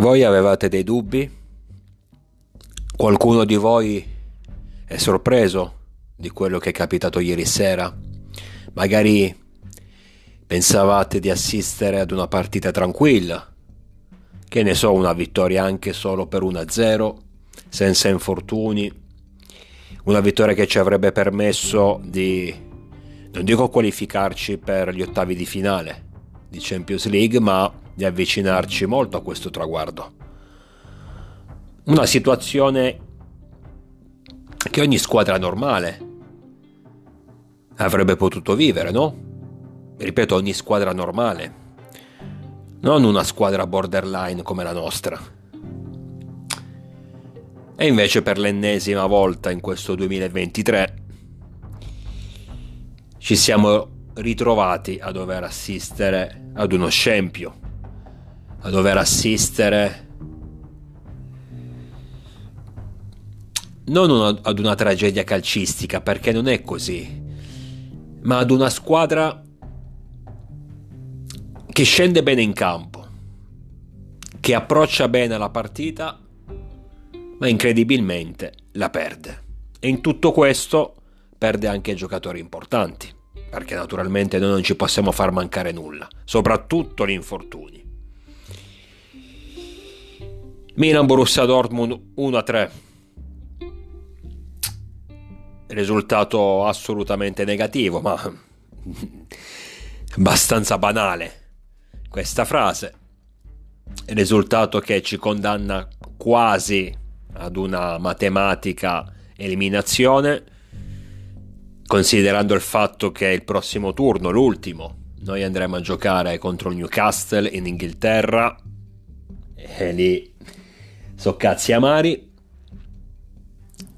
Voi avevate dei dubbi? Qualcuno di voi è sorpreso di quello che è capitato ieri sera? Magari pensavate di assistere ad una partita tranquilla, che ne so, una vittoria anche solo per 1-0, senza infortuni, una vittoria che ci avrebbe permesso di, non dico qualificarci per gli ottavi di finale di Champions League, ma di avvicinarci molto a questo traguardo. Una situazione che ogni squadra normale avrebbe potuto vivere, no? Ripeto, ogni squadra normale, non una squadra borderline come la nostra. E invece per l'ennesima volta in questo 2023 ci siamo ritrovati a dover assistere ad uno scempio, a dover assistere non una, ad una tragedia calcistica, perché non è così, ma ad una squadra che scende bene in campo, che approccia bene la partita, ma incredibilmente la perde. E in tutto questo perde anche giocatori importanti, perché naturalmente noi non ci possiamo far mancare nulla, soprattutto gli infortuni. Milan Borussia Dortmund 1-3 risultato assolutamente negativo, ma abbastanza banale questa frase. Risultato che ci condanna quasi ad una matematica eliminazione, considerando il fatto che il prossimo turno, l'ultimo, noi andremo a giocare contro il Newcastle in Inghilterra e lì so cazzi amari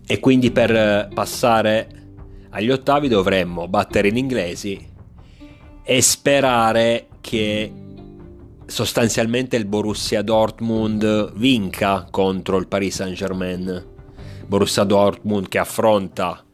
e quindi per passare agli ottavi dovremmo battere gli inglesi e sperare che sostanzialmente il Borussia Dortmund vinca contro il Paris Saint-Germain. Borussia Dortmund che affronta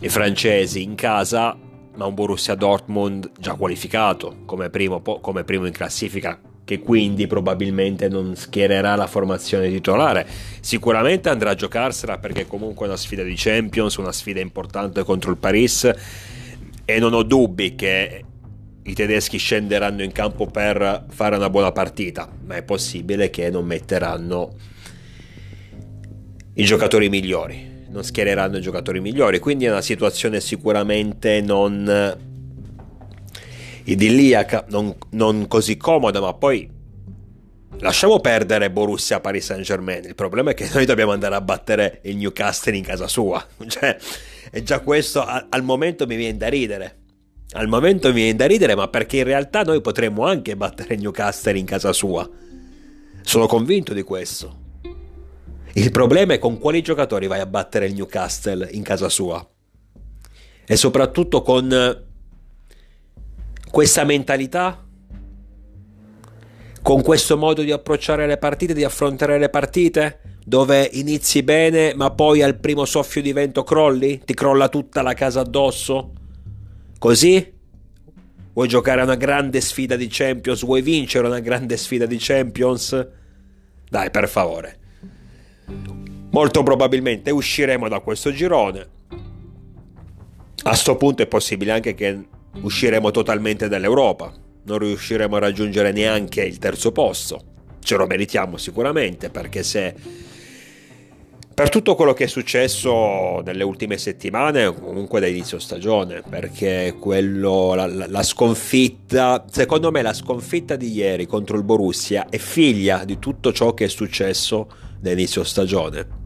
i francesi in casa, ma un Borussia Dortmund già qualificato come primo, come primo in classifica che quindi probabilmente non schiererà la formazione titolare. Sicuramente andrà a giocarsela perché comunque è una sfida di Champions, una sfida importante contro il Paris e non ho dubbi che i tedeschi scenderanno in campo per fare una buona partita, ma è possibile che non metteranno i giocatori migliori, non schiereranno i giocatori migliori, quindi è una situazione sicuramente non idilliaca, non, non così comoda, ma poi lasciamo perdere Borussia Paris Saint Germain. Il problema è che noi dobbiamo andare a battere il Newcastle in casa sua. Cioè, e già questo al momento mi viene da ridere. Al momento mi viene da ridere, ma perché in realtà noi potremmo anche battere il Newcastle in casa sua. Sono convinto di questo. Il problema è con quali giocatori vai a battere il Newcastle in casa sua. E soprattutto con questa mentalità, con questo modo di approcciare le partite, di affrontare le partite, dove inizi bene ma poi al primo soffio di vento crolli, ti crolla tutta la casa addosso? Così? Vuoi giocare a una grande sfida di Champions? Vuoi vincere una grande sfida di Champions? Dai, per favore. Molto probabilmente usciremo da questo girone. A sto punto è possibile anche che usciremo totalmente dall'Europa, non riusciremo a raggiungere neanche il terzo posto. Ce lo meritiamo sicuramente perché se per tutto quello che è successo nelle ultime settimane, comunque da inizio stagione, perché quello, la, la, sconfitta, secondo me la sconfitta di ieri contro il Borussia è figlia di tutto ciò che è successo da inizio stagione.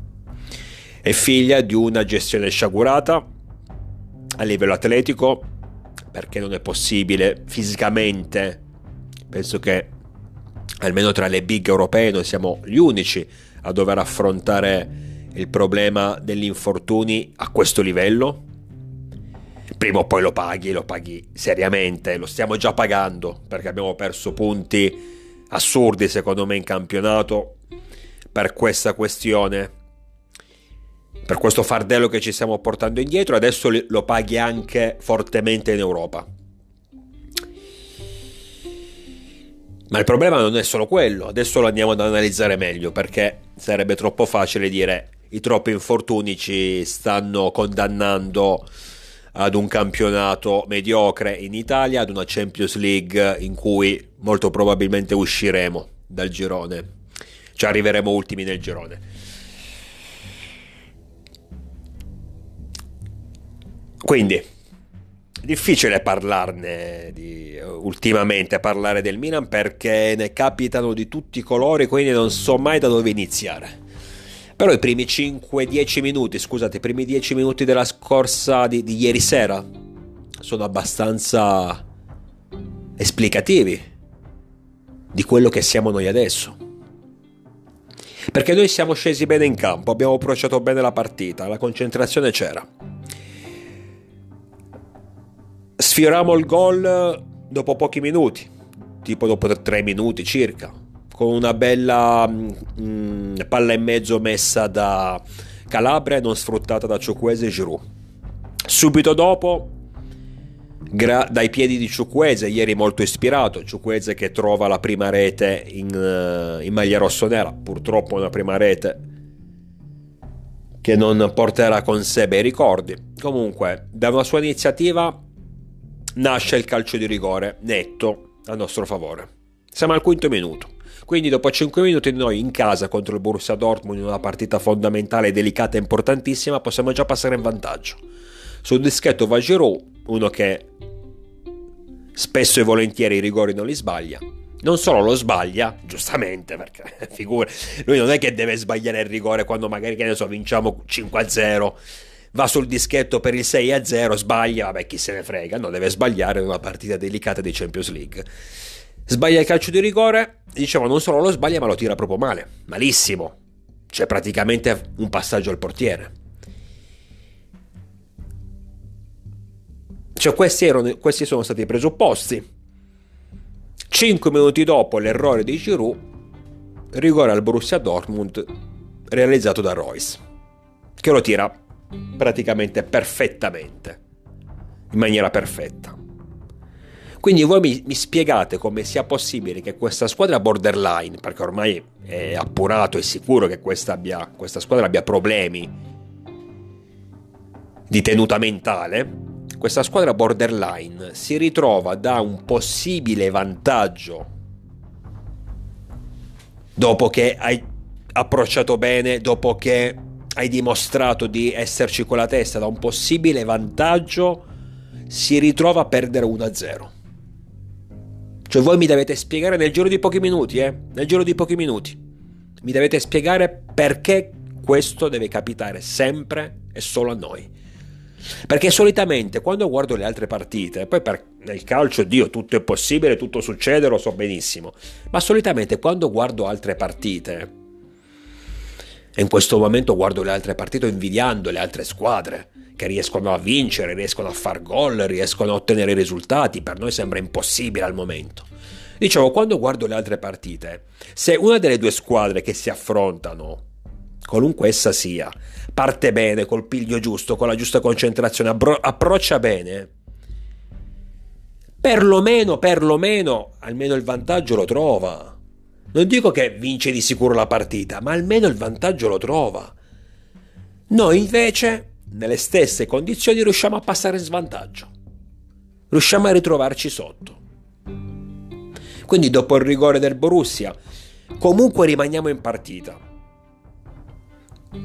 È figlia di una gestione sciagurata a livello atletico, perché non è possibile fisicamente. Penso che almeno tra le big europee noi siamo gli unici a dover affrontare il problema degli infortuni a questo livello. Prima o poi lo paghi, lo paghi seriamente, lo stiamo già pagando perché abbiamo perso punti assurdi secondo me in campionato per questa questione per questo fardello che ci stiamo portando indietro, adesso lo paghi anche fortemente in Europa. Ma il problema non è solo quello, adesso lo andiamo ad analizzare meglio perché sarebbe troppo facile dire i troppi infortuni ci stanno condannando ad un campionato mediocre in Italia, ad una Champions League in cui molto probabilmente usciremo dal girone, cioè arriveremo ultimi nel girone. Quindi, difficile parlarne di, ultimamente, parlare del Milan perché ne capitano di tutti i colori, quindi non so mai da dove iniziare. Però i primi 5-10 minuti, scusate, i primi 10 minuti della scorsa di, di ieri sera sono abbastanza esplicativi di quello che siamo noi adesso. Perché noi siamo scesi bene in campo, abbiamo approcciato bene la partita, la concentrazione c'era. Sfioriamo il gol dopo pochi minuti, tipo dopo 3 minuti circa con una bella mh, mm, palla in mezzo messa da Calabria e non sfruttata da Ciuquese e Giroud. Subito dopo, gra- dai piedi di Ciuquese, ieri molto ispirato, Ciuquese che trova la prima rete in, uh, in maglia rossonera, purtroppo una prima rete che non porterà con sé bei ricordi. Comunque, da una sua iniziativa nasce il calcio di rigore netto a nostro favore. Siamo al quinto minuto. Quindi dopo 5 minuti noi in casa contro il Borussia Dortmund in una partita fondamentale, delicata e importantissima possiamo già passare in vantaggio. Sul dischetto va Giroud, uno che spesso e volentieri i rigori non li sbaglia. Non solo lo sbaglia, giustamente, perché figura, lui non è che deve sbagliare il rigore quando magari, che ne so, vinciamo 5-0 va sul dischetto per il 6-0, sbaglia, vabbè chi se ne frega, non deve sbagliare in una partita delicata di Champions League. Sbaglia il calcio di rigore, dicevo non solo lo sbaglia ma lo tira proprio male, malissimo. C'è praticamente un passaggio al portiere. Cioè questi, erano, questi sono stati i presupposti. 5 minuti dopo l'errore di Giroud, rigore al Borussia Dortmund realizzato da Royce, che lo tira praticamente perfettamente, in maniera perfetta. Quindi voi mi, mi, spiegate come sia possibile che questa squadra borderline, perché ormai è appurato e sicuro che questa, abbia, questa squadra abbia problemi di tenuta mentale, questa squadra borderline si ritrova da un possibile vantaggio dopo che hai approcciato bene, dopo che hai dimostrato di esserci con la testa, da un possibile vantaggio si ritrova a perdere 1-0. Cioè voi mi dovete spiegare nel giro di pochi minuti, eh? Nel giro di pochi minuti. Mi dovete spiegare perché questo deve capitare sempre e solo a noi. Perché solitamente quando guardo le altre partite, poi per, nel calcio, Dio, tutto è possibile, tutto succede, lo so benissimo, ma solitamente quando guardo altre partite, e in questo momento guardo le altre partite invidiando le altre squadre, che riescono a vincere, riescono a far gol, riescono a ottenere risultati, per noi sembra impossibile al momento. Dicevo, quando guardo le altre partite, se una delle due squadre che si affrontano, qualunque essa sia, parte bene, col piglio giusto, con la giusta concentrazione, appro- approccia bene, perlomeno, perlomeno, almeno il vantaggio lo trova. Non dico che vince di sicuro la partita, ma almeno il vantaggio lo trova. Noi invece nelle stesse condizioni riusciamo a passare in svantaggio. Riusciamo a ritrovarci sotto. Quindi dopo il rigore del Borussia, comunque rimaniamo in partita.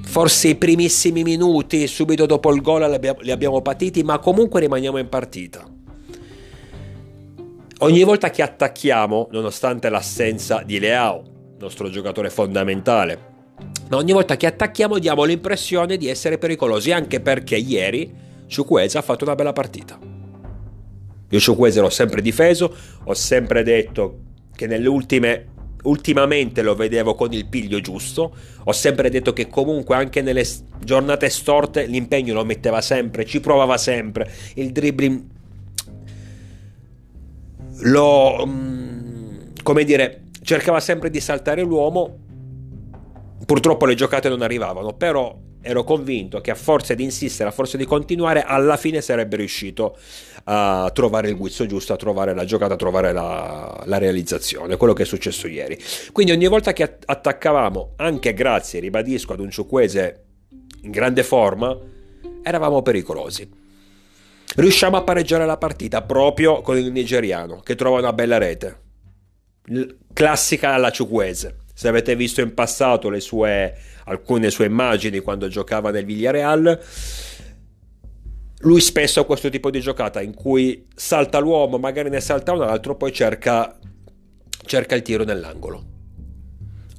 Forse i primissimi minuti, subito dopo il gol li abbiamo patiti, ma comunque rimaniamo in partita. Ogni volta che attacchiamo, nonostante l'assenza di Leao, nostro giocatore fondamentale, ma ogni volta che attacchiamo diamo l'impressione di essere pericolosi, anche perché ieri Ciuqueza ha fatto una bella partita. Io Ciuqueza l'ho sempre difeso, ho sempre detto che nelle ultime ultimamente lo vedevo con il piglio giusto. Ho sempre detto che comunque anche nelle giornate storte l'impegno lo metteva sempre, ci provava sempre. Il dribbling lo mm, come dire, cercava sempre di saltare l'uomo Purtroppo le giocate non arrivavano, però ero convinto che a forza di insistere, a forza di continuare, alla fine sarebbe riuscito a trovare il guizzo giusto, a trovare la giocata, a trovare la, la realizzazione, quello che è successo ieri. Quindi ogni volta che attaccavamo, anche grazie, ribadisco, ad un Ciuquese in grande forma, eravamo pericolosi. Riusciamo a pareggiare la partita proprio con il nigeriano che trova una bella rete. Classica alla Ciuquese. Se avete visto in passato le sue, alcune sue immagini quando giocava nel Villarreal, lui spesso ha questo tipo di giocata in cui salta l'uomo, magari ne salta un altro, poi cerca, cerca il tiro nell'angolo.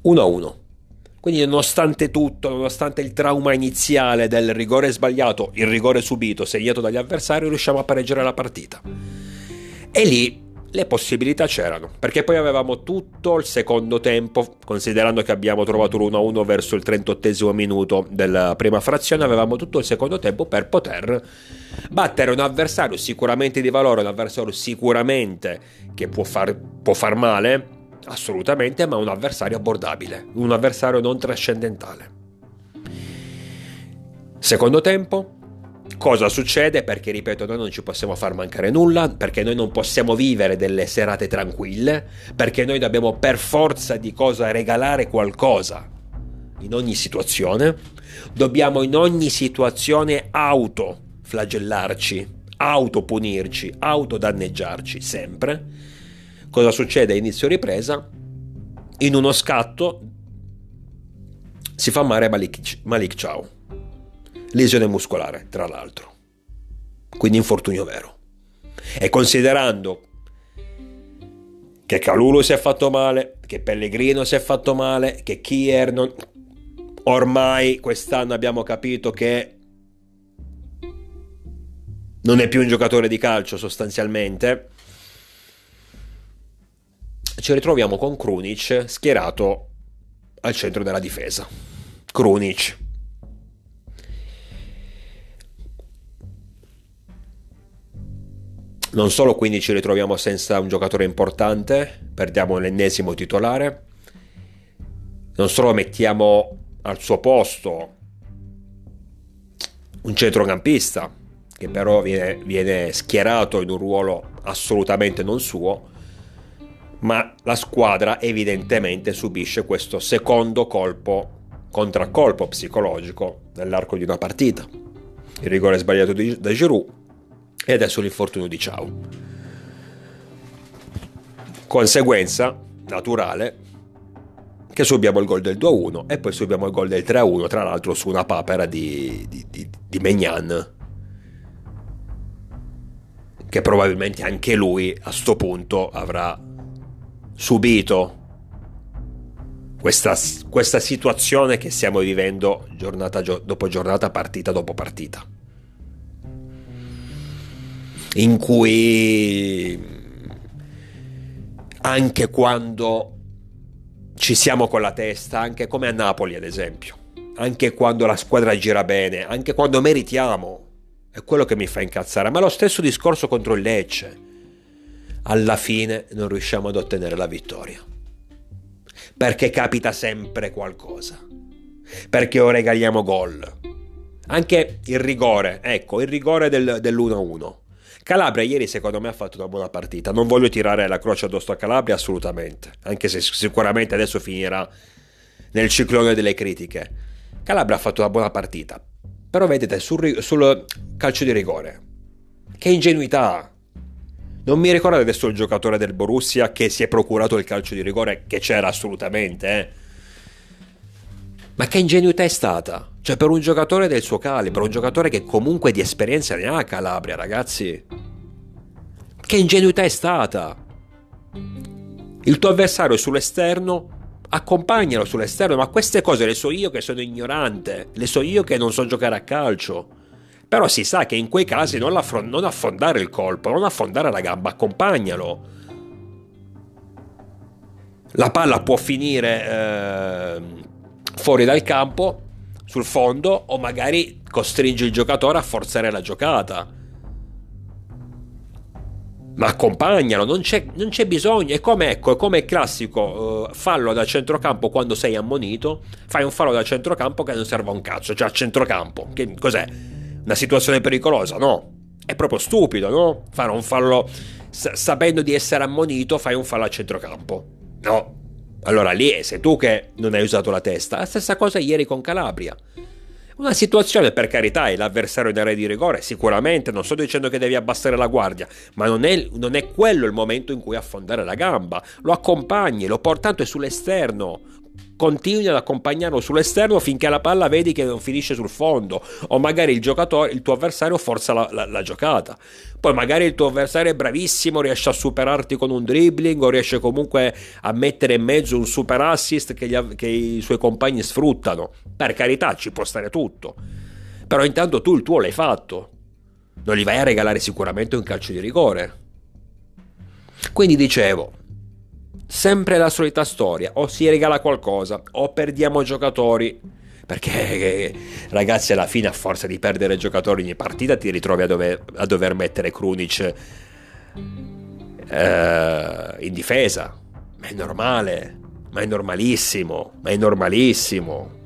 1-1. Quindi nonostante tutto, nonostante il trauma iniziale del rigore sbagliato, il rigore subito, segnato dagli avversari, riusciamo a pareggiare la partita. E lì le possibilità c'erano, perché poi avevamo tutto il secondo tempo, considerando che abbiamo trovato l'1-1 verso il 38 minuto della prima frazione, avevamo tutto il secondo tempo per poter battere un avversario sicuramente di valore, un avversario sicuramente che può far, può far male, assolutamente, ma un avversario abbordabile, un avversario non trascendentale. Secondo tempo, cosa succede? Perché, ripeto, noi non ci possiamo far mancare nulla, perché noi non possiamo vivere delle serate tranquille, perché noi dobbiamo per forza di cosa regalare qualcosa in ogni situazione, dobbiamo in ogni situazione autoflagellarci, autopunirci, autodanneggiarci sempre Cosa succede a inizio ripresa? In uno scatto si fa male Malik, Malik Ciao. Lesione muscolare, tra l'altro. Quindi infortunio vero. E considerando che Calulu si è fatto male, che Pellegrino si è fatto male, che Kier non... Ormai quest'anno abbiamo capito che non è più un giocatore di calcio sostanzialmente ci ritroviamo con Krunic schierato al centro della difesa. Krunic. Non solo quindi ci ritroviamo senza un giocatore importante, perdiamo l'ennesimo titolare, non solo mettiamo al suo posto un centrocampista che però viene, viene schierato in un ruolo assolutamente non suo, ma la squadra evidentemente subisce questo secondo colpo, contraccolpo psicologico nell'arco di una partita. Il rigore sbagliato da Giroud e adesso l'infortunio di Ciao. Conseguenza naturale che subiamo il gol del 2-1 e poi subiamo il gol del 3-1, tra l'altro su una papera di, di, di, di Megnan che probabilmente anche lui a sto punto avrà subito questa, questa situazione che stiamo vivendo giornata dopo giornata, partita dopo partita, in cui anche quando ci siamo con la testa, anche come a Napoli ad esempio, anche quando la squadra gira bene, anche quando meritiamo, è quello che mi fa incazzare, ma lo stesso discorso contro il Lecce alla fine non riusciamo ad ottenere la vittoria. Perché capita sempre qualcosa. Perché o regaliamo gol. Anche il rigore, ecco, il rigore del, dell'1-1. Calabria ieri secondo me ha fatto una buona partita. Non voglio tirare la croce addosso a Calabria assolutamente, anche se sicuramente adesso finirà nel ciclone delle critiche. Calabria ha fatto una buona partita. Però vedete sul, sul calcio di rigore. Che ingenuità! Non mi ricordo adesso il giocatore del Borussia che si è procurato il calcio di rigore, che c'era assolutamente, eh. Ma che ingenuità è stata? Cioè, per un giocatore del suo calibro, un giocatore che comunque di esperienza ne ha a Calabria, ragazzi. Che ingenuità è stata? Il tuo avversario sull'esterno, accompagnalo sull'esterno, ma queste cose le so io che sono ignorante, le so io che non so giocare a calcio. Però si sa che in quei casi non, non affondare il colpo, non affondare la gamba, accompagnalo. La palla può finire eh, fuori dal campo, sul fondo, o magari costringe il giocatore a forzare la giocata. ma accompagnalo, non c'è, non c'è bisogno. È come, ecco, è come il classico uh, fallo da centrocampo quando sei ammonito. Fai un fallo da centrocampo che non serve a un cazzo, cioè a centrocampo. Che cos'è? Una situazione pericolosa? No. È proprio stupido, no? Fare un fallo sapendo di essere ammonito, fai un fallo a centrocampo. No. Allora lì sei tu che non hai usato la testa. La stessa cosa ieri con Calabria. Una situazione, per carità, è l'avversario in area di rigore, sicuramente, non sto dicendo che devi abbassare la guardia, ma non è, non è quello il momento in cui affondare la gamba. Lo accompagni, lo porti tanto è sull'esterno, continui ad accompagnarlo sull'esterno finché la palla vedi che non finisce sul fondo o magari il giocatore, il tuo avversario forza la, la, la, giocata. Poi magari il tuo avversario è bravissimo riesce a superarti con un dribbling o riesce comunque a mettere in mezzo un super assist che, gli, che i suoi compagni sfruttano. Per carità ci può stare tutto. Però intanto tu il tuo l'hai fatto. Non gli vai a regalare sicuramente un calcio di rigore. Quindi dicevo sempre la solita storia, o si regala qualcosa, o perdiamo giocatori. Perché ragazzi alla fine a forza di perdere giocatori ogni partita ti ritrovi a dover, a dover mettere Krunic eh, in difesa. Ma è normale, ma è normalissimo, ma è normalissimo.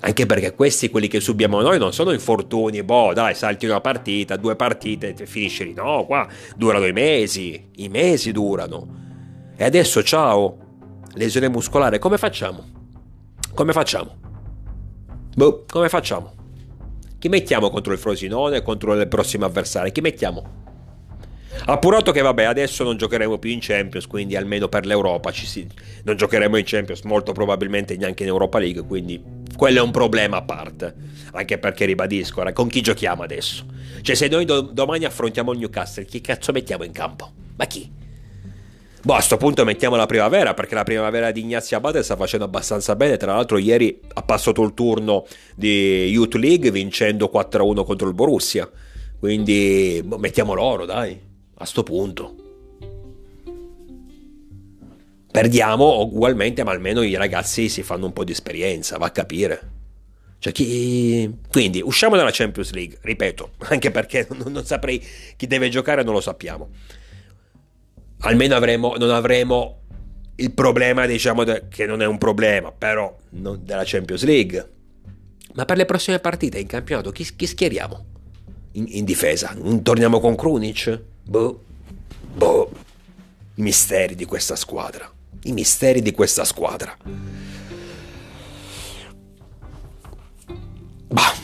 Anche perché questi, quelli che subiamo noi, non sono infortuni, boh, dai, salti una partita, due partite e finisci lì. No, qua durano i mesi, i mesi durano. E adesso ciao, lesione muscolare, come facciamo? Come facciamo? Boh, come facciamo? Chi mettiamo contro il Frosinone, contro le prossime avversarie? Chi mettiamo? Appurato che vabbè, adesso non giocheremo più in Champions, quindi almeno per l'Europa si... non giocheremo in Champions, molto probabilmente neanche in Europa League, quindi quello è un problema a parte. Anche perché ribadisco, con chi giochiamo adesso? Cioè se noi do- domani affrontiamo il Newcastle, chi cazzo mettiamo in campo? Ma chi? Boh, a questo punto mettiamo la primavera, perché la primavera di Ignazio Abate sta facendo abbastanza bene. Tra l'altro, ieri ha passato il turno di Youth League vincendo 4-1 contro il Borussia. Quindi boh, mettiamo loro, dai, a sto punto. Perdiamo ugualmente, ma almeno i ragazzi si fanno un po' di esperienza, va a capire. Cioè, chi... Quindi usciamo dalla Champions League, ripeto, anche perché non saprei chi deve giocare, non lo sappiamo almeno avremo, non avremo il problema, diciamo, che non è un problema, però della Champions League. Ma per le prossime partite in campionato chi, chi schieriamo? In, in, difesa? Torniamo con Krunic? Boh. Boh. I misteri di questa squadra. I misteri di questa squadra. Bah.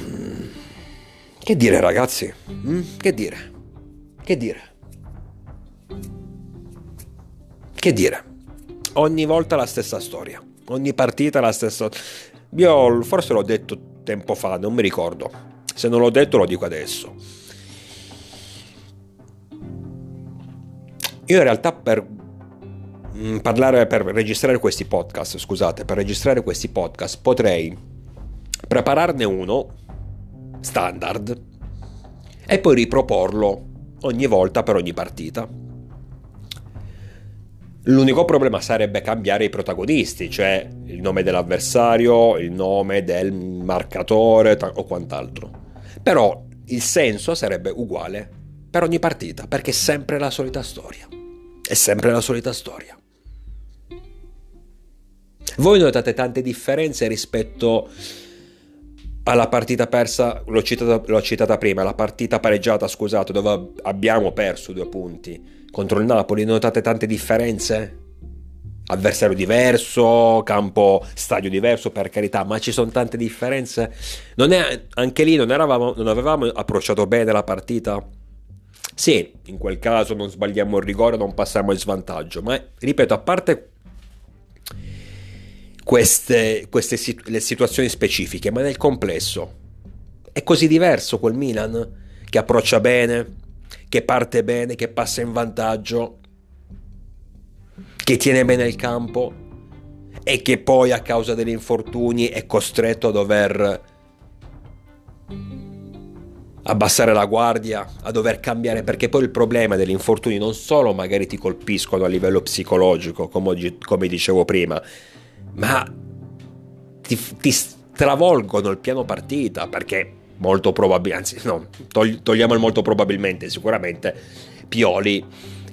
Che dire ragazzi? Mm? Che dire? Che dire? Che dire? Ogni volta la stessa storia. Ogni partita la stessa. Io forse l'ho detto tempo fa, non mi ricordo. Se non l'ho detto lo dico adesso. Io in realtà per mm, parlare, per registrare questi podcast, scusate, per registrare questi podcast potrei prepararne uno standard e poi riproporlo ogni volta per ogni partita L'unico problema sarebbe cambiare i protagonisti, cioè il nome dell'avversario, il nome del marcatore o quant'altro. Però il senso sarebbe uguale per ogni partita, perché è sempre la solita storia. È sempre la solita storia. Voi notate tante differenze rispetto alla partita persa, l'ho citata, l'ho citata prima, la partita pareggiata, scusate, dove abbiamo perso due punti contro il Napoli, notate tante differenze? Avversario diverso, campo, stadio diverso, per carità, ma ci sono tante differenze. È, anche lì non, eravamo, non avevamo approcciato bene la partita. Sì, in quel caso non sbagliamo il rigore, non passiamo in svantaggio, ma ripeto, a parte queste, queste le situazioni specifiche, ma nel complesso è così diverso quel Milan che approccia bene, che parte bene, che passa in vantaggio, che tiene bene il campo e che poi a causa degli infortuni è costretto a dover abbassare la guardia, a dover cambiare, perché poi il problema degli infortuni non solo magari ti colpiscono a livello psicologico, come, dicevo prima, ma ti, ti stravolgono il piano partita, perché molto probabilmente, anzi no, togliamo il molto probabilmente, sicuramente Pioli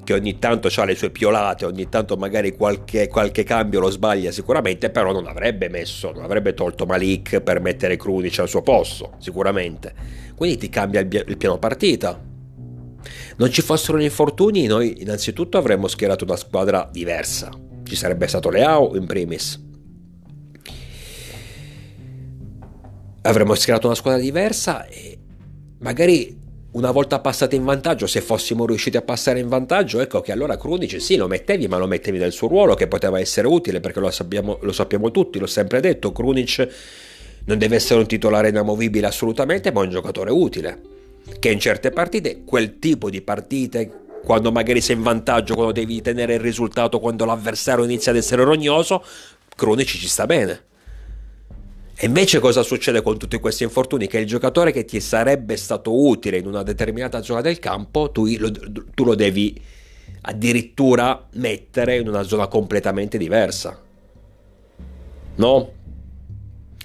che ogni tanto ha le sue piolate, ogni tanto magari qualche, qualche, cambio lo sbaglia sicuramente, però non avrebbe messo, non avrebbe tolto Malik per mettere Krunic al suo posto, sicuramente. Quindi ti cambia il, il piano partita. Non ci fossero gli infortuni, noi innanzitutto avremmo schierato una squadra diversa. Ci sarebbe stato Leao in primis. Avremmo schierato una squadra diversa e magari una volta passati in vantaggio, se fossimo riusciti a passare in vantaggio, ecco che allora Krunic sì, lo mettevi, ma lo mettevi nel suo ruolo che poteva essere utile, perché lo sappiamo, lo sappiamo tutti, l'ho sempre detto, Krunic non deve essere un titolare inamovibile assolutamente, ma un giocatore utile, che in certe partite, quel tipo di partite, quando magari sei in vantaggio, quando devi tenere il risultato, quando l'avversario inizia ad essere rognoso, Krunic ci sta bene. E invece cosa succede con tutti questi infortuni? Che il giocatore che ti sarebbe stato utile in una determinata zona del campo, tu lo, tu lo devi addirittura mettere in una zona completamente diversa. No?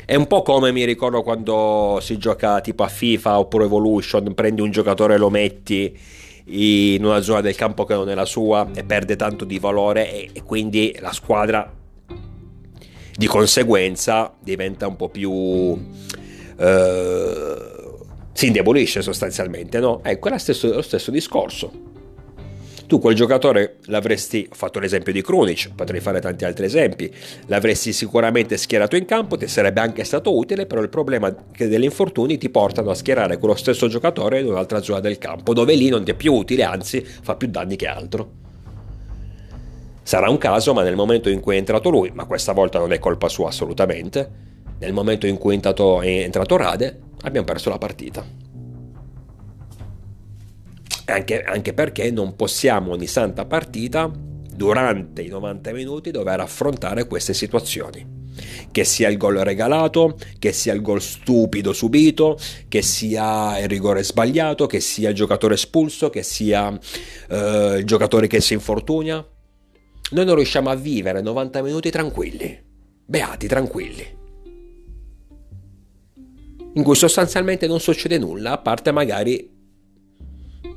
È un po' come mi ricordo quando si gioca tipo a FIFA oppure Evolution, prendi un giocatore e lo metti in una zona del campo che non è la sua e perde tanto di valore e, e quindi la squadra di conseguenza diventa un po' più... Eh, si indebolisce sostanzialmente, no? Ecco, è stesso, lo stesso discorso. Tu quel giocatore l'avresti, ho fatto l'esempio di Krunic, potrei fare tanti altri esempi, l'avresti sicuramente schierato in campo, ti sarebbe anche stato utile, però il problema è che degli infortuni ti portano a schierare quello stesso giocatore in un'altra zona del campo, dove lì non ti è più utile, anzi fa più danni che altro. Sarà un caso, ma nel momento in cui è entrato lui, ma questa volta non è colpa sua assolutamente, nel momento in cui è entrato, è entrato Rade, abbiamo perso la partita. Anche, anche perché non possiamo ogni santa partita, durante i 90 minuti, dover affrontare queste situazioni che sia il gol regalato, che sia il gol stupido subito, che sia il rigore sbagliato, che sia il giocatore espulso, che sia eh, il giocatore che si infortuna noi non riusciamo a vivere 90 minuti tranquilli, beati, tranquilli, in cui sostanzialmente non succede nulla, a parte magari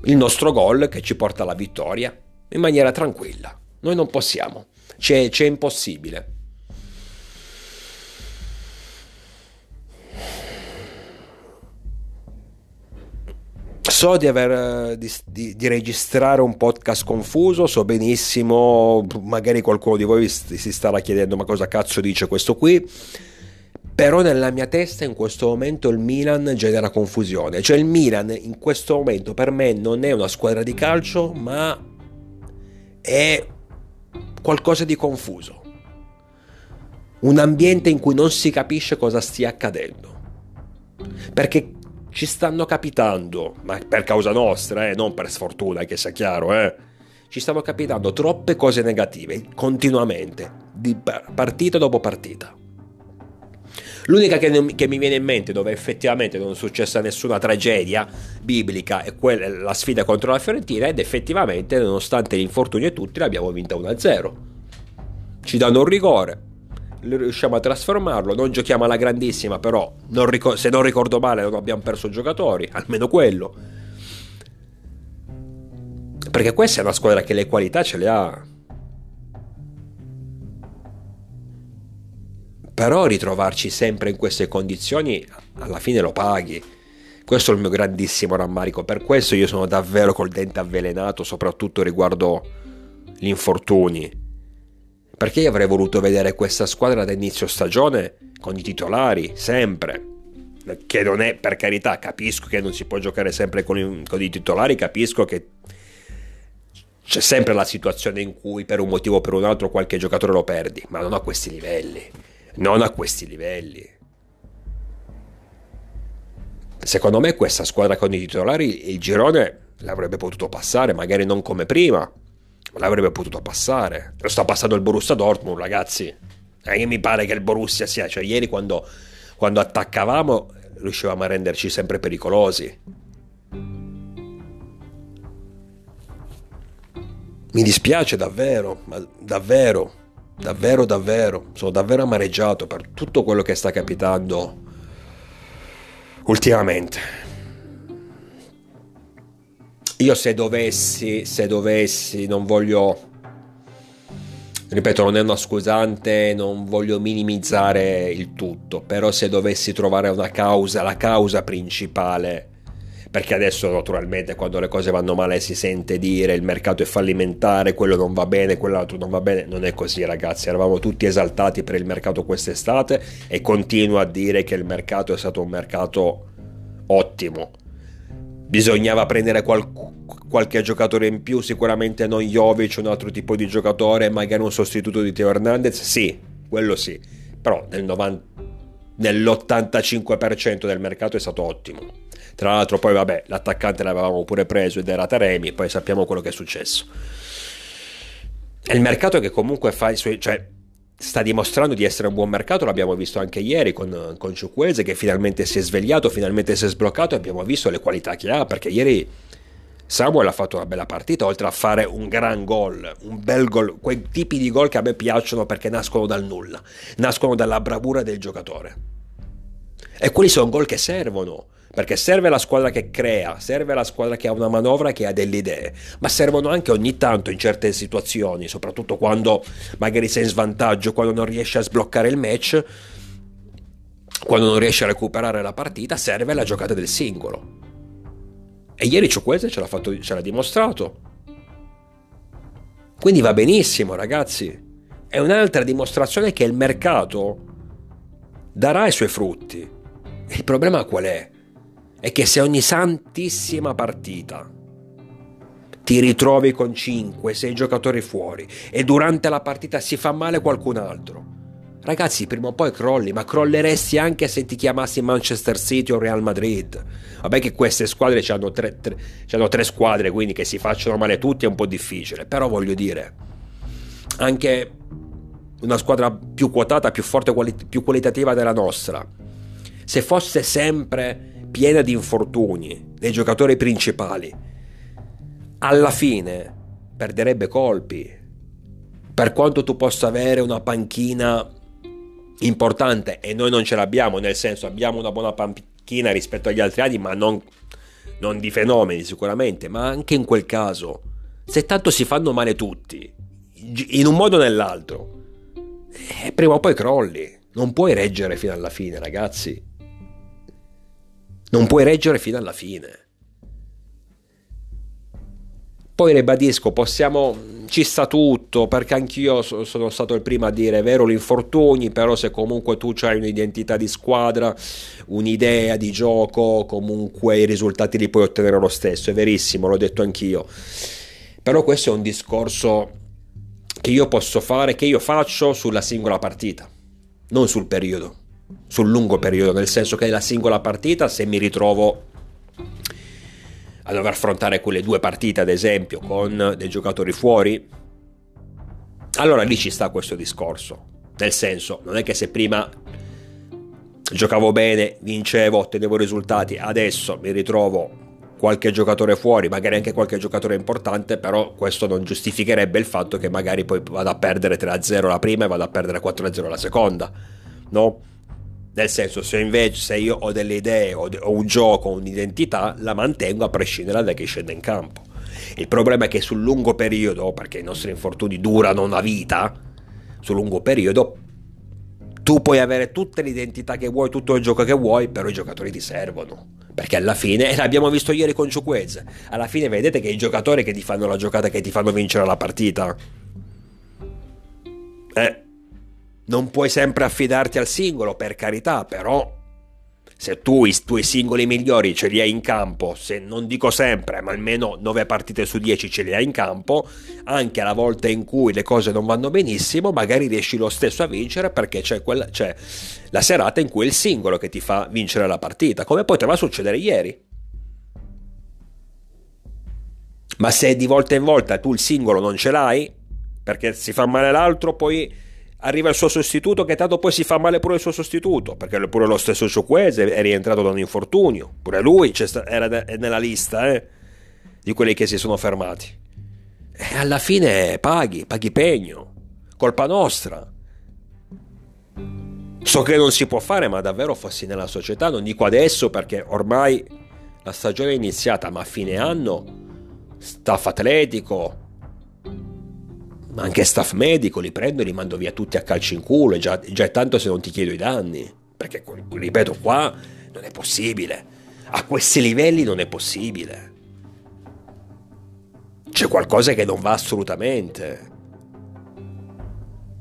il nostro gol che ci porta alla vittoria, in maniera tranquilla. Noi non possiamo, c'è, c'è impossibile. So di, aver, di, di, di, registrare un podcast confuso, so benissimo, magari qualcuno di voi si starà chiedendo ma cosa cazzo dice questo qui, però nella mia testa in questo momento il Milan genera confusione, cioè il Milan in questo momento per me non è una squadra di calcio ma è qualcosa di confuso, un ambiente in cui non si capisce cosa stia accadendo, perché ci stanno capitando, ma per causa nostra, eh, non per sfortuna, che sia chiaro, eh. Ci stanno capitando troppe cose negative, continuamente, di partita dopo partita. L'unica che, che, mi viene in mente dove effettivamente non è successa nessuna tragedia biblica è quella, la sfida contro la Fiorentina ed effettivamente nonostante gli infortuni e tutti l'abbiamo vinta 1-0. Ci danno un rigore, riusciamo a trasformarlo. Non giochiamo alla grandissima, però non ricor- se non ricordo male non abbiamo perso giocatori, almeno quello. Perché questa è una squadra che le qualità ce le ha. Però ritrovarci sempre in queste condizioni alla fine lo paghi. Questo è il mio grandissimo rammarico. Per questo io sono davvero col dente avvelenato, soprattutto riguardo gli infortuni perché io avrei voluto vedere questa squadra da inizio stagione con i titolari, sempre. Che non è, per carità, capisco che non si può giocare sempre con i, con i titolari, capisco che c'è sempre la situazione in cui per un motivo o per un altro qualche giocatore lo perdi, ma non a questi livelli. Non a questi livelli. Secondo me questa squadra con i titolari il girone l'avrebbe potuto passare, magari non come prima, l'avrebbe potuto passare. Lo sta passando il Borussia Dortmund, ragazzi. Eh, mi pare che il Borussia sia, cioè ieri quando, quando attaccavamo riuscivamo a renderci sempre pericolosi. Mi dispiace davvero, ma davvero, davvero, davvero. Sono davvero amareggiato per tutto quello che sta capitando ultimamente. Io se dovessi, se dovessi, non voglio ripeto, non è una scusante, non voglio minimizzare il tutto, però se dovessi trovare una causa, la causa principale, perché adesso naturalmente quando le cose vanno male si sente dire il mercato è fallimentare, quello non va bene, quell'altro non va bene, non è così ragazzi, eravamo tutti esaltati per il mercato quest'estate e continuo a dire che il mercato è stato un mercato ottimo. Bisognava prendere qualcuno qualche giocatore in più, sicuramente non Jovic, un altro tipo di giocatore, magari un sostituto di Teo Hernandez, sì, quello sì, però nel 90, nell'85% del mercato è stato ottimo. Tra l'altro poi vabbè, l'attaccante l'avevamo pure preso ed era Taremi, poi sappiamo quello che è successo. È il mercato che comunque fa i suoi... Cioè, sta dimostrando di essere un buon mercato, l'abbiamo visto anche ieri con, con Ciuquese che finalmente si è svegliato, finalmente si è sbloccato e abbiamo visto le qualità che ha, perché ieri Samuel ha fatto una bella partita, oltre a fare un gran gol, un bel gol, quei tipi di gol che a me piacciono perché nascono dal nulla, nascono dalla bravura del giocatore. E quelli sono gol che servono, perché serve la squadra che crea, serve la squadra che ha una manovra, che ha delle idee, ma servono anche ogni tanto in certe situazioni, soprattutto quando magari sei in svantaggio, quando non riesci a sbloccare il match, quando non riesci a recuperare la partita, serve la giocata del singolo. E ieri Ciuquese ce l'ha, fatto, ce l'ha dimostrato. Quindi va benissimo, ragazzi. È un'altra dimostrazione che il mercato darà i suoi frutti. Il problema qual è? È che se ogni santissima partita ti ritrovi con 5-6 giocatori fuori e durante la partita si fa male qualcun altro, Ragazzi, prima o poi crolli, ma crolleresti anche se ti chiamassi Manchester City o Real Madrid. Vabbè che queste squadre hanno tre, tre, tre squadre, quindi che si facciano male tutti è un po' difficile. Però voglio dire, anche una squadra più quotata, più forte, più qualitativa della nostra, se fosse sempre piena di infortuni dei giocatori principali, alla fine perderebbe colpi. Per quanto tu possa avere una panchina importante e noi non ce l'abbiamo, nel senso abbiamo una buona panchina rispetto agli altri anni, ma non, non di fenomeni sicuramente, ma anche in quel caso, se tanto si fanno male tutti, in un modo o nell'altro, eh, prima o poi crolli, non puoi reggere fino alla fine ragazzi, non puoi reggere fino alla fine. Poi ribadisco, possiamo, ci sta tutto, perché anch'io sono stato il primo a dire, è vero gli però se comunque tu hai un'identità di squadra, un'idea di gioco, comunque i risultati li puoi ottenere lo stesso, è verissimo, l'ho detto anch'io. Però questo è un discorso che io posso fare, che io faccio sulla singola partita, non sul periodo, sul lungo periodo, nel senso che la singola partita, se mi ritrovo a dover affrontare quelle due partite, ad esempio, con dei giocatori fuori, allora lì ci sta questo discorso. Nel senso, non è che se prima giocavo bene, vincevo, ottenevo risultati, adesso mi ritrovo qualche giocatore fuori, magari anche qualche giocatore importante, però questo non giustificherebbe il fatto che magari poi vado a perdere 3-0 la prima e vado a perdere 4-0 la seconda, no? Nel senso, se invece se io ho delle idee, ho, ho un gioco, un'identità, la mantengo a prescindere da chi scende in campo. Il problema è che sul lungo periodo, perché i nostri infortuni durano una vita, sul lungo periodo tu puoi avere tutte le identità che vuoi, tutto il gioco che vuoi, però i giocatori ti servono. Perché alla fine, e l'abbiamo visto ieri con Ciuquez, alla fine vedete che i giocatori che ti fanno la giocata, che ti fanno vincere la partita. Eh, non puoi sempre affidarti al singolo, per carità, però se tu i tuoi singoli migliori ce li hai in campo, se non dico sempre, ma almeno 9 partite su 10 ce li hai in campo, anche alla volta in cui le cose non vanno benissimo, magari riesci lo stesso a vincere perché c'è, quella, c'è la serata in cui è il singolo che ti fa vincere la partita, come poteva succedere ieri. Ma se di volta in volta tu il singolo non ce l'hai, perché si fa male l'altro, poi arriva il suo sostituto che tanto poi si fa male pure il suo sostituto perché pure lo stesso Ciuquese è rientrato da un infortunio. Pure lui era nella lista eh, di quelli che si sono fermati. E alla fine paghi paghi pegno colpa nostra. So che non si può fare, ma davvero fossi nella società, non dico adesso perché ormai la stagione è iniziata, ma a fine anno, staff atletico, ma anche staff medico, li prendo e li mando via tutti a calci in culo, e già, già è tanto se non ti chiedo i danni, perché ripeto qua non è possibile, a questi livelli non è possibile. C'è qualcosa che non va assolutamente.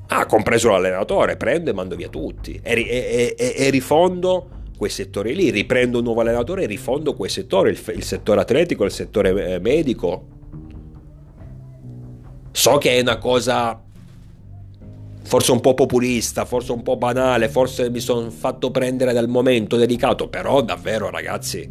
Ah, compreso l'allenatore, prendo e mando via tutti. E, e, e, e, rifondo quei settori lì, riprendo un nuovo allenatore e rifondo quei settori, il, il settore atletico, il settore eh, medico. So che è una cosa forse un po' populista, forse un po' banale, forse mi sono fatto prendere dal momento delicato, però davvero ragazzi,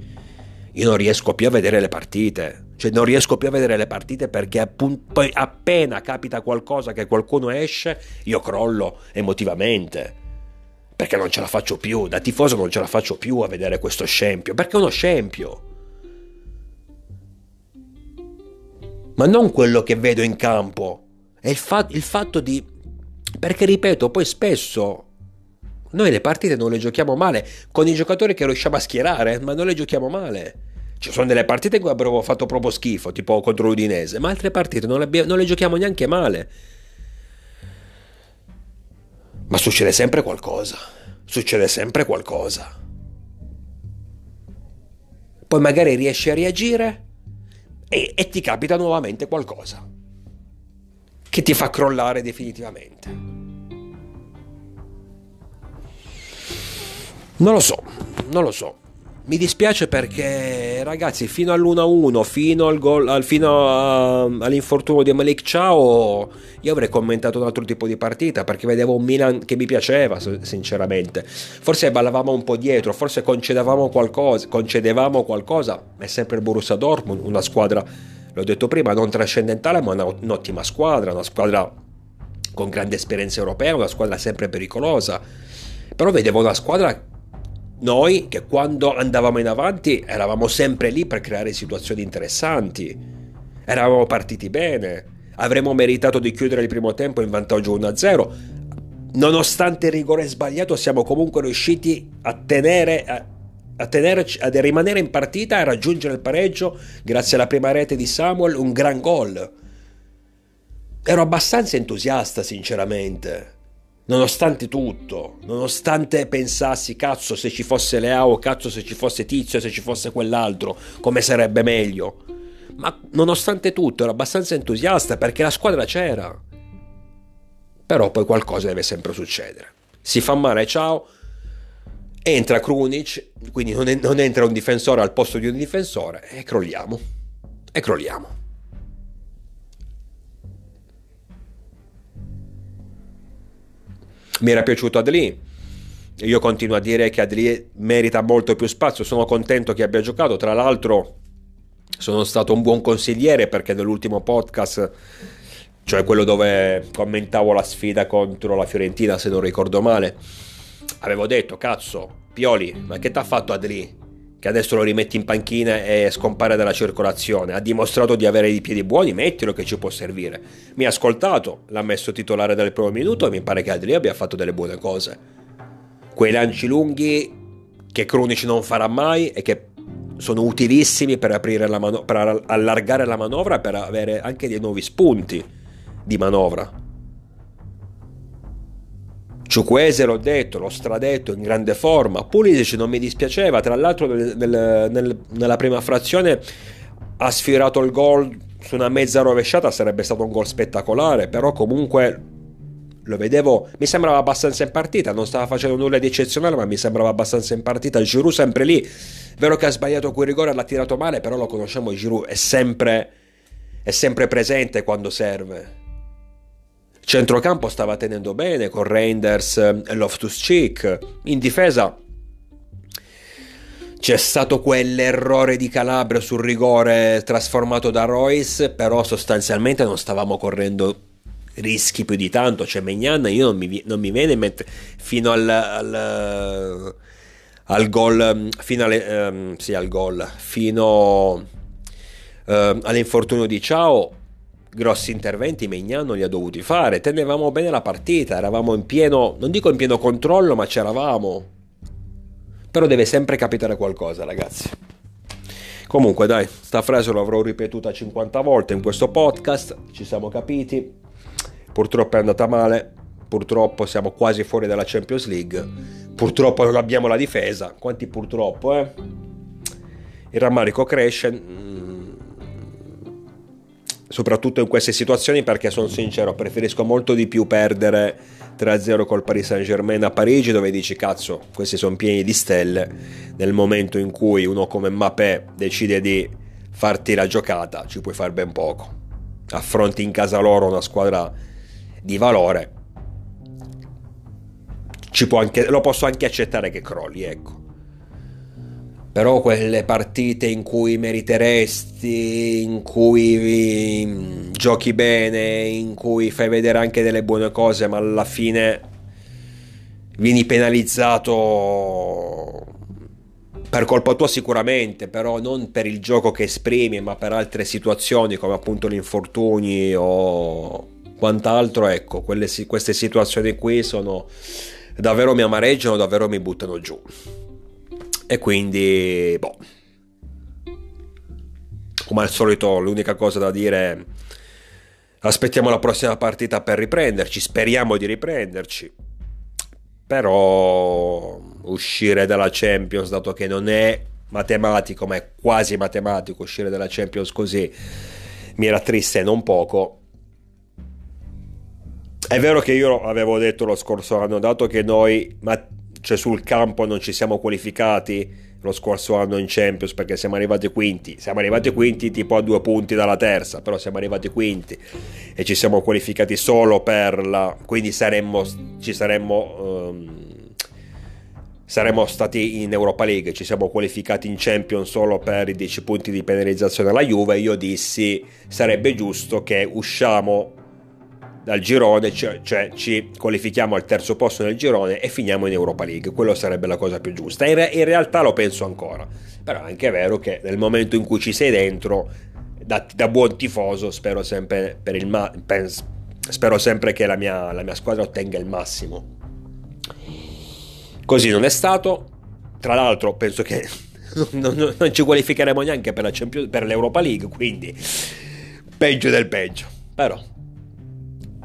io non riesco più a vedere le partite. Cioè non riesco più a vedere le partite perché appunto, appena capita qualcosa che qualcuno esce, io crollo emotivamente. Perché non ce la faccio più, da tifoso non ce la faccio più a vedere questo scempio, perché è uno scempio. Ma non quello che vedo in campo, è il, fa- il fatto di... Perché ripeto, poi spesso noi le partite non le giochiamo male, con i giocatori che riusciamo a schierare, ma non le giochiamo male. Ci sono delle partite in cui abbiamo fatto proprio schifo, tipo contro l'Udinese, ma altre partite non le, non le giochiamo neanche male. Ma succede sempre qualcosa. Succede sempre qualcosa. Poi magari riesci a reagire e, e ti capita nuovamente qualcosa che ti fa crollare definitivamente. Non lo so, non lo so. Mi dispiace perché, ragazzi, fino all'1-1, fino, al gol, al, fino a, all'infortunio di Malik Ciao, io avrei commentato un altro tipo di partita perché vedevo un Milan che mi piaceva, sinceramente. Forse ballavamo un po' dietro, forse concedevamo qualcosa, concedevamo qualcosa. È sempre il Borussia Dortmund, una squadra, l'ho detto prima, non trascendentale, ma un'ottima squadra, una squadra con grande esperienza europea, una squadra sempre pericolosa. Però vedevo una squadra noi che quando andavamo in avanti eravamo sempre lì per creare situazioni interessanti, eravamo partiti bene, avremmo meritato di chiudere il primo tempo in vantaggio 1-0, nonostante il rigore sbagliato siamo comunque riusciti a tenere... A, a, tenerci, a rimanere in partita e raggiungere il pareggio grazie alla prima rete di Samuel, un gran gol. Ero abbastanza entusiasta, sinceramente. Nonostante tutto, nonostante pensassi, cazzo se ci fosse Leao, cazzo se ci fosse Tizio, se ci fosse quell'altro, come sarebbe meglio. Ma nonostante tutto ero abbastanza entusiasta perché la squadra c'era. Però poi qualcosa deve sempre succedere. Si fa male, ciao. Entra Krunic, quindi non, entra un difensore al posto di un difensore e crolliamo. E crolliamo. Mi era piaciuto Adli. Io continuo a dire che Adli merita molto più spazio. Sono contento che abbia giocato. Tra l'altro, sono stato un buon consigliere perché nell'ultimo podcast, cioè quello dove commentavo la sfida contro la Fiorentina, se non ricordo male, avevo detto: Cazzo, Pioli, ma che t'ha fatto Adli? Che adesso lo rimetti in panchina e scompare dalla circolazione, ha dimostrato di avere i piedi buoni, mettilo che ci può servire. Mi ha ascoltato, l'ha messo titolare dal primo minuto e mi pare che Adri abbia fatto delle buone cose. Quei lanci lunghi che Krunic non farà mai e che sono utilissimi per, mano- per allargare la manovra per avere anche dei nuovi spunti di manovra. Ciuquese l'ho detto, l'ho stradetto in grande forma. Pulisic non mi dispiaceva, tra l'altro nel, nel, nel, nella prima frazione ha sfiorato il gol su una mezza rovesciata, sarebbe stato un gol spettacolare, però comunque lo vedevo, mi sembrava abbastanza in partita, non stava facendo nulla di eccezionale, ma mi sembrava abbastanza in partita. Giroud sempre lì, vero che ha sbagliato quel rigore, l'ha tirato male, però lo conosciamo, Giroud è sempre, è sempre presente quando serve Centrocampo stava tenendo bene con Reinders e Loftus-Cheek. In difesa c'è stato quell'errore di Calabria sul rigore trasformato da Royce, però sostanzialmente non stavamo correndo rischi più di tanto. Cioè, Megnan io non mi, non mi viene in mente fino al, al, al gol, fino alle, um, sì, al gol, fino uh, all'infortunio di Ciao grossi interventi Mignan li ha dovuti fare, tenevamo bene la partita, eravamo in pieno, non dico in pieno controllo, ma c'eravamo. Però deve sempre capitare qualcosa, ragazzi. Comunque, dai, sta frase l'avrò ripetuta 50 volte in questo podcast, ci siamo capiti. Purtroppo è andata male, purtroppo siamo quasi fuori dalla Champions League, purtroppo non abbiamo la difesa. Quanti purtroppo, eh? Il rammarico cresce soprattutto in queste situazioni perché sono sincero, preferisco molto di più perdere 3-0 col Paris Saint-Germain a Parigi dove dici cazzo, questi sono pieni di stelle, nel momento in cui uno come Mbappé decide di farti la giocata, ci puoi fare ben poco. Affronti in casa loro una squadra di valore, anche, lo posso anche accettare che crolli, ecco però quelle partite in cui meriteresti, in cui mm, giochi bene, in cui fai vedere anche delle buone cose, ma alla fine vieni penalizzato per colpa tua sicuramente, però non per il gioco che esprimi, ma per altre situazioni come appunto gli infortuni o quant'altro, ecco, quelle, queste situazioni qui sono davvero mi amareggiano, davvero mi buttano giù. E quindi, boh. Come al solito, l'unica cosa da dire è aspettiamo la prossima partita per riprenderci, speriamo di riprenderci. Però uscire dalla Champions, dato che non è matematico, ma è quasi matematico uscire dalla Champions così, mi era triste non poco. È vero che io avevo detto lo scorso anno, dato che noi ma cioè sul campo non ci siamo qualificati lo scorso anno in Champions perché siamo arrivati quinti, siamo arrivati quinti tipo a due punti dalla terza, però siamo arrivati quinti e ci siamo qualificati solo per la... quindi saremmo, ci saremmo... Um, saremmo stati in Europa League, ci siamo qualificati in Champions solo per i 10 punti di penalizzazione alla Juve, io dissi sarebbe giusto che usciamo dal girone, cioè, cioè, ci qualifichiamo al terzo posto nel girone e finiamo in Europa League. Quello sarebbe la cosa più giusta. In, re- in realtà lo penso ancora. Però è anche vero che nel momento in cui ci sei dentro, da, da buon tifoso, spero sempre, ma- pens- spero sempre che la mia, la mia squadra ottenga il massimo. Così non è stato. Tra l'altro, penso che non, non, non ci qualificheremo neanche per, Champions, per l'Europa League, quindi peggio del peggio. Però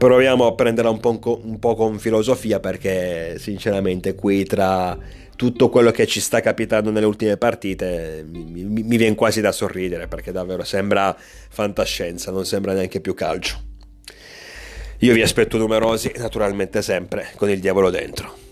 proviamo a prenderla un po', un po' con filosofia perché sinceramente qui tra tutto quello che ci sta capitando nelle ultime partite mi, mi, mi, viene quasi da sorridere perché davvero sembra fantascienza, non sembra neanche più calcio. Io vi aspetto numerosi, naturalmente sempre con il diavolo dentro.